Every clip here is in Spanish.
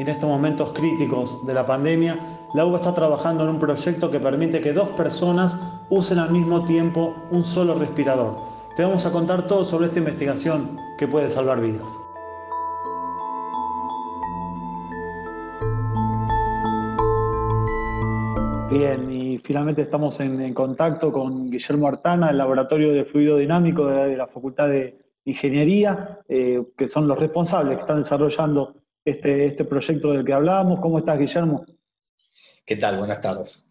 en estos momentos críticos de la pandemia, la UBA está trabajando en un proyecto que permite que dos personas usen al mismo tiempo un solo respirador. Te vamos a contar todo sobre esta investigación que puede salvar vidas. Bien, y finalmente estamos en, contacto con Guillermo Artana, del Laboratorio de Fluido Dinámico de la, Facultad de Ingeniería, eh, que son los responsables que están desarrollando este, este proyecto del que hablábamos. ¿Cómo estás, Guillermo? ¿Qué tal? Buenas tardes.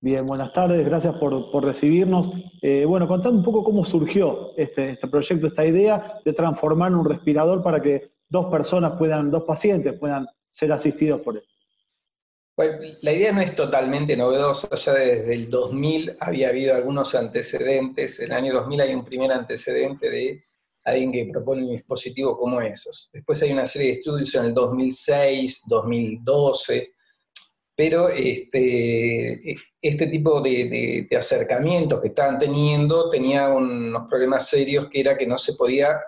Bien, buenas tardes, gracias por, recibirnos. Eh, bueno, contame un poco cómo surgió este, este proyecto, esta idea de transformar un respirador para que dos personas puedan, dos pacientes puedan ser asistidos por él. Bueno, la idea no es totalmente novedosa, ya desde el 2000 había habido algunos antecedentes, en el año 2000 hay un primer antecedente de alguien que propone un dispositivo como esos. Después hay una serie de estudios en el 2006, 2012, pero este, este tipo de, acercamientos que estaban teniendo tenía unos problemas serios que era que no se podía,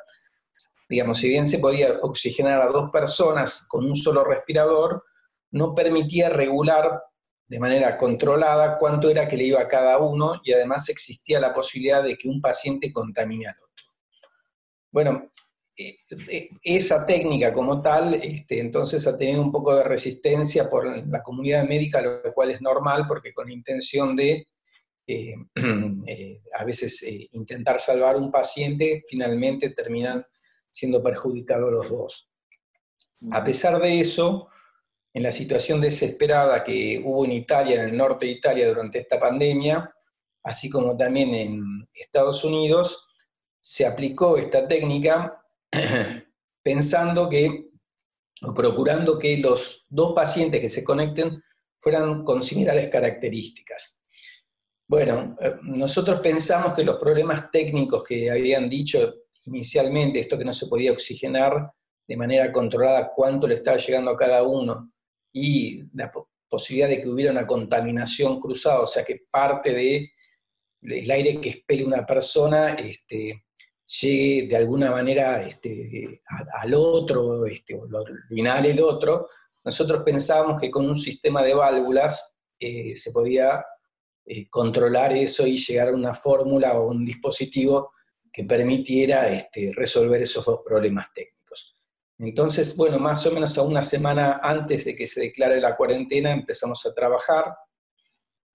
digamos, si bien se podía oxigenar a dos personas con un solo respirador, no permitía regular de manera controlada cuánto era que le iba a cada uno y además existía la posibilidad de que un paciente otro. Bueno, eh, eh, esa técnica como tal, este, entonces ha tenido un poco de resistencia por la comunidad médica, lo cual es normal porque con la intención de eh, a veces intentar salvar un paciente, finalmente terminan siendo perjudicados los dos. A pesar de eso, en la situación desesperada que hubo en Italia, en el norte de Italia durante esta pandemia, así como también en Estados Unidos, se aplicó esta técnica pensando que, o procurando que los dos pacientes que se conecten fueran con similares características. Bueno, eh, nosotros pensamos que los problemas técnicos que habían dicho inicialmente, esto que no se podía oxigenar de manera controlada cuánto le estaba llegando a cada uno, y la posibilidad de que hubiera una contaminación cruzada, o sea que parte de, del aire que expele una persona este, llegue de alguna manera este, al otro, este, lo, inhale el otro, nosotros pensábamos que con un sistema de válvulas eh, se podía eh, controlar eso y llegar a una fórmula o un dispositivo que permitiera este, resolver esos dos problemas técnicos. Entonces, bueno, más o menos a una semana antes de que se declare la cuarentena empezamos a trabajar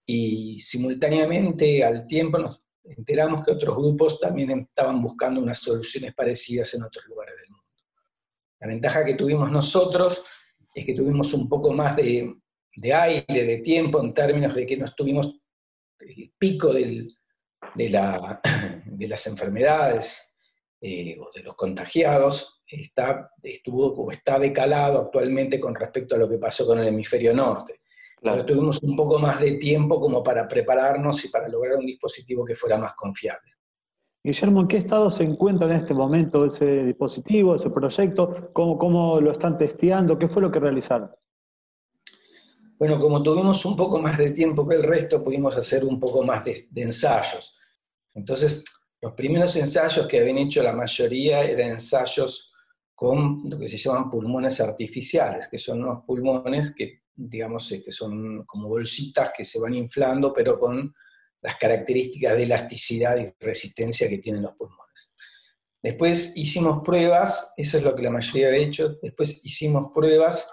y simultáneamente al tiempo nos enteramos que otros grupos también estaban buscando unas soluciones parecidas en otros lugares del mundo. La ventaja que tuvimos nosotros es que tuvimos un poco más de, aire, de tiempo, en términos de que no estuvimos el pico de, las enfermedades eh, o de los contagiados, está, estuvo o está decalado actualmente con respecto a lo que pasó con el hemisferio norte. Pero tuvimos un poco más de tiempo como para prepararnos y para lograr un dispositivo que fuera más confiable. Guillermo, ¿en qué estado se encuentra en este momento ese dispositivo, ese proyecto? ¿Cómo, cómo lo están testeando? ¿Qué fue lo que realizaron? Bueno, como tuvimos un poco más de tiempo que el resto, pudimos hacer un poco más de, de ensayos. Entonces, los primeros ensayos que habían hecho la mayoría eran ensayos con lo que se llaman pulmones artificiales, que son unos pulmones que, digamos, este, son como bolsitas que se van inflando, pero con las características de elasticidad y resistencia que tienen los pulmones. Después hicimos pruebas, eso es lo que la mayoría había hecho, después hicimos pruebas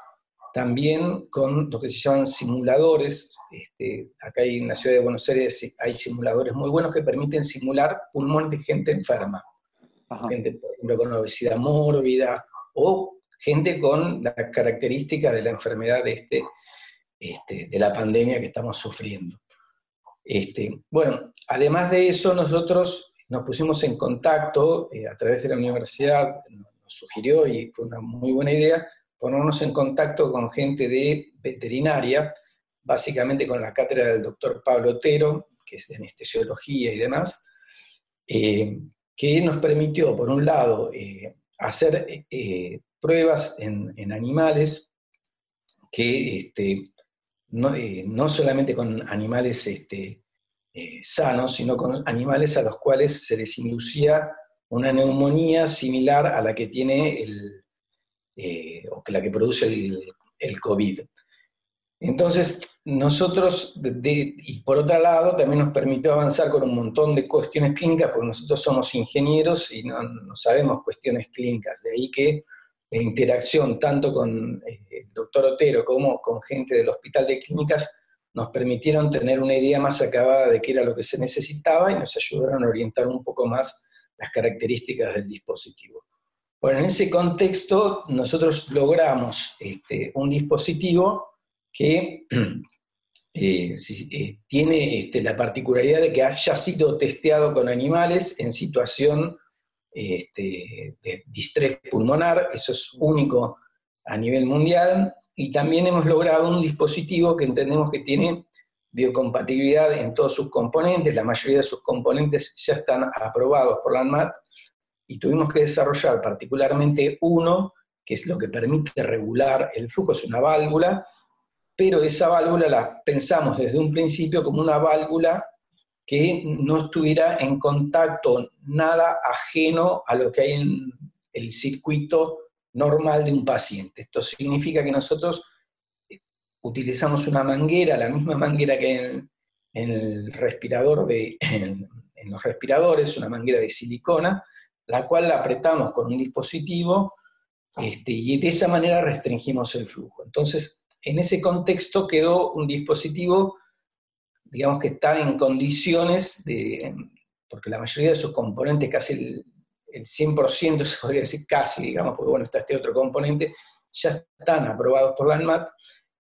también con lo que se llaman simuladores. Este, acá en la ciudad de Buenos Aires hay simuladores muy buenos que permiten simular pulmones de gente enferma gente, por ejemplo, con obesidad mórbida, o gente con las características de la enfermedad de, este, este, de la pandemia que estamos sufriendo. Este, bueno, además de eso, nosotros nos pusimos en contacto eh, a través de la universidad, nos sugirió y fue una muy buena idea, ponernos en contacto con gente de veterinaria, básicamente con la cátedra del doctor Pablo Otero, que es de anestesiología y demás, eh, que nos permitió, por un lado, eh, hacer pruebas en, animales que este, eh, no, solamente con animales este, sanos, sino con animales a los cuales se les inducía una neumonía similar a la que tiene el, o que la que produce el COVID. Entonces, nosotros, y por otro lado, también nos permitió avanzar con un montón de cuestiones clínicas, porque nosotros somos ingenieros y no, sabemos cuestiones clínicas, de ahí que la interacción tanto con eh, el doctor Otero como con gente del Hospital de Clínicas nos permitieron tener una idea más acabada de qué era lo que se necesitaba y nos ayudaron a orientar un poco más las características del dispositivo. Bueno, en ese contexto nosotros logramos este, un dispositivo que eh, eh, tiene este, la particularidad de que haya sido testeado con animales en situación este, de distrés pulmonar, eso es único a nivel mundial, y también hemos logrado un dispositivo que entendemos que tiene biocompatibilidad en todos sus componentes, la mayoría de sus componentes ya están aprobados por la ANMAT, y tuvimos que desarrollar particularmente uno, que es lo que permite regular el flujo, es una válvula, pero esa válvula la pensamos desde un principio como una válvula que no estuviera en contacto nada ajeno a lo que hay en el circuito normal de un paciente. Esto significa que nosotros eh, utilizamos una manguera, la misma manguera que en, el respirador de, en, los respiradores, una manguera de silicona, la cual la apretamos con un dispositivo este, y de esa manera restringimos el flujo. Entonces, en ese contexto quedó un dispositivo, digamos que está en condiciones de, porque la mayoría de sus componentes, casi el, 100%, se podría decir casi, digamos, porque bueno, está este otro componente, ya están aprobados por la ANMAT,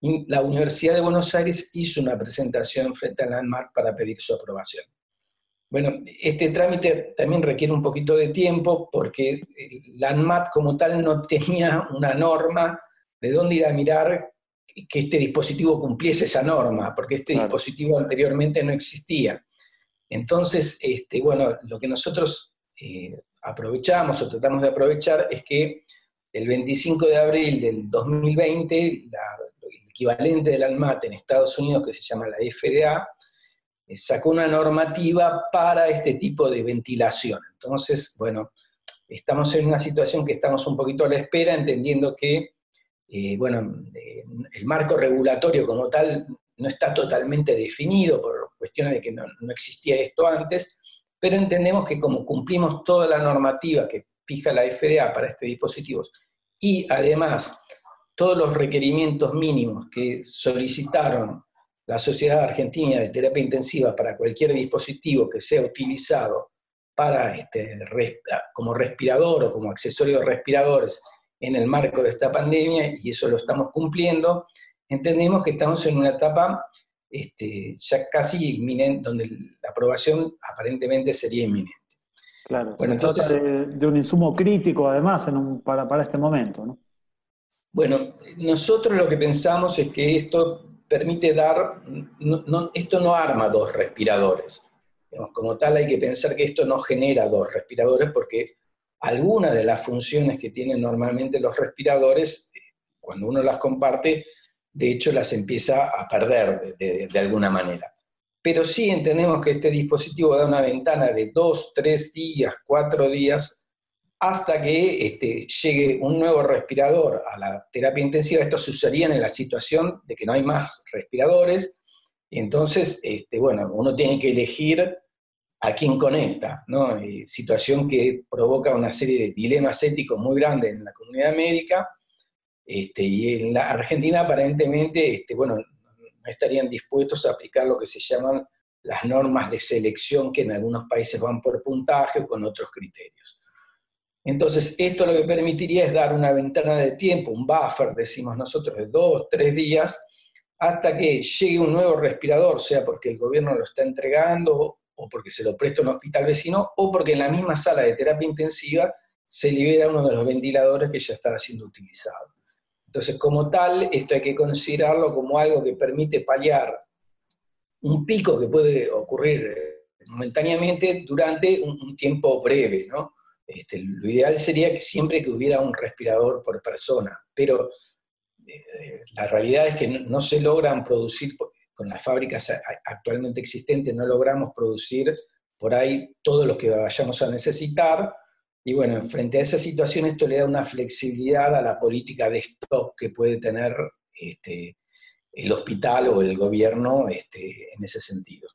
y la Universidad de Buenos Aires hizo una presentación frente a la ANMAT para pedir su aprobación. Bueno, este trámite también requiere un poquito de tiempo porque la ANMAT como tal no tenía una norma de dónde ir a mirar que este dispositivo cumpliese esa norma, porque este dispositivo anteriormente no existía. Entonces, este, bueno, lo que nosotros eh, aprovechamos o tratamos de aprovechar es que el 25 de abril del 2020, el equivalente del ANMAT en Estados Unidos, que se llama la FDA, eh, sacó una normativa para este tipo de ventilación. Entonces, bueno, estamos en una situación que estamos un poquito a la espera, entendiendo que eh, bueno, eh, el marco regulatorio como tal no está totalmente definido por cuestiones de que no, existía esto antes, pero entendemos que como cumplimos toda la normativa que fija la FDA para este dispositivos y además todos los requerimientos mínimos que solicitaron la Sociedad Argentina de Terapia Intensiva para cualquier dispositivo que sea utilizado para este, como respirador o como accesorio de respiradores en el marco de esta pandemia, y eso lo estamos cumpliendo, entendemos que estamos en una etapa este, ya casi inminente, donde la aprobación aparentemente sería inminente. Claro, bueno, entonces, de, un insumo crítico además para, para este momento, ¿no? Bueno, nosotros lo que pensamos es que esto permite dar, esto no arma dos respiradores. como tal hay que pensar que esto no genera dos respiradores porque algunas de las funciones que tienen normalmente los respiradores, cuando uno las comparte, de hecho las empieza a perder de, alguna manera. Pero sí entendemos que este dispositivo da una ventana de dos, tres días, cuatro días, hasta que este, llegue un nuevo respirador a la terapia intensiva. Esto usaría en la situación de que no hay más respiradores, entonces, este, bueno, uno tiene que elegir a quién conecta, ¿no? Situación que provoca una serie de dilemas éticos muy grandes en la comunidad médica, este, y en la Argentina aparentemente, este, bueno, no estarían dispuestos a aplicar lo que se llaman las normas de selección que en algunos países van por puntaje o con otros criterios. Entonces, esto lo que permitiría es dar una ventana de tiempo, un buffer, decimos nosotros, de dos, tres días, hasta que llegue un nuevo respirador, sea porque el gobierno lo está entregando o porque se lo presta un hospital vecino, o porque en la misma sala de terapia intensiva se libera uno de los ventiladores que ya estaba siendo utilizado. Entonces, como tal, esto hay que considerarlo como algo que permite paliar un pico que puede ocurrir eh, momentáneamente durante un, tiempo breve, ¿no? Este, lo ideal sería que siempre que hubiera un respirador por persona, pero eh, la realidad es que no se logran producir con las fábricas actualmente existentes no logramos producir por ahí todo lo que vayamos a necesitar. Y bueno, frente a esa situación esto le da una flexibilidad a la política de stock que puede tener este, el hospital o el gobierno este, en ese sentido.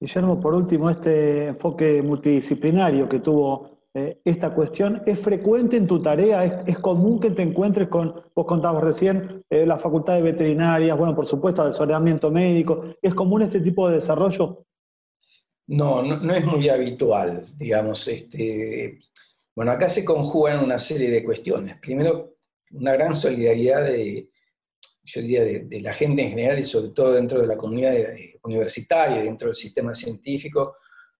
Guillermo, por último, este enfoque multidisciplinario que tuvo eh, esta cuestión, ¿es frecuente en tu tarea? ¿Es, común que te encuentres con, vos contabas recién, eh, la facultad de veterinarias, bueno, por supuesto, asesoramiento médico? ¿Es común este tipo de desarrollo? No, no, es muy habitual, digamos. Este, bueno, acá se conjugan una serie de cuestiones. Primero, una gran solidaridad de, yo diría, de, la gente en general y sobre todo dentro de la comunidad universitaria, dentro del sistema científico,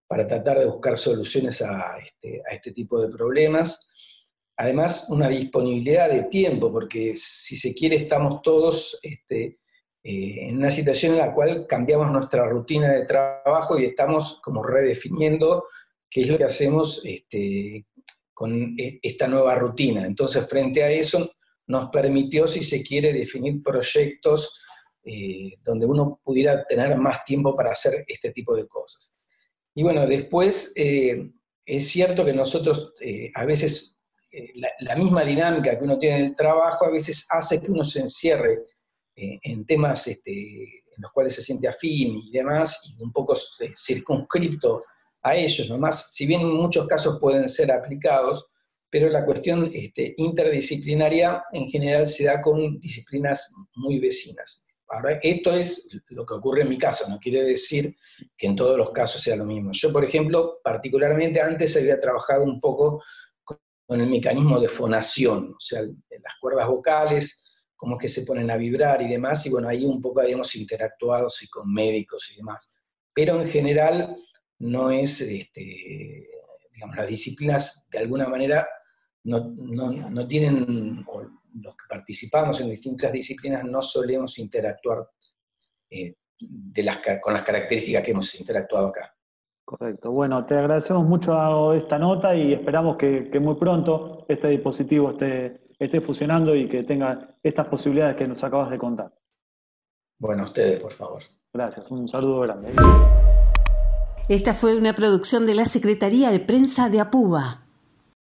para tratar de buscar soluciones a este, a este tipo de problemas. Además, una disponibilidad de tiempo, porque si se quiere estamos todos este, eh, en una situación en la cual cambiamos nuestra rutina de trabajo y estamos como redefiniendo qué es lo que hacemos este, con e, esta nueva rutina. Entonces, frente a eso, nos permitió, si se quiere, definir proyectos eh, donde uno pudiera tener más tiempo para hacer este tipo de cosas. Y bueno, después eh, es cierto que nosotros eh, a veces la, misma dinámica que uno tiene en el trabajo a veces hace que uno se encierre en temas este, en los cuales se siente afín y demás, y un poco circunscripto a ellos nomás, si bien en muchos casos pueden ser aplicados, pero la cuestión este, interdisciplinaria en general se da con disciplinas muy vecinas. Ahora, esto es lo que ocurre en mi caso, no quiere decir que en todos los casos sea lo mismo. Yo, por ejemplo, particularmente antes había trabajado un poco con el mecanismo de fonación, o sea, las cuerdas vocales, cómo es que se ponen a vibrar y demás, y bueno, ahí un poco habíamos interactuado sí, con médicos y demás. Pero en general no es, este, digamos, las disciplinas de alguna manera no, tienen, los que participamos en distintas disciplinas no solemos interactuar eh, de las, con las características que hemos interactuado acá. Correcto. Bueno, te agradecemos mucho esta nota y esperamos que, muy pronto este dispositivo esté, esté funcionando y que tenga estas posibilidades que nos acabas de contar. Bueno, ustedes, por favor. Gracias, un saludo grande. Esta fue una producción de la Secretaría de Prensa de APUBA.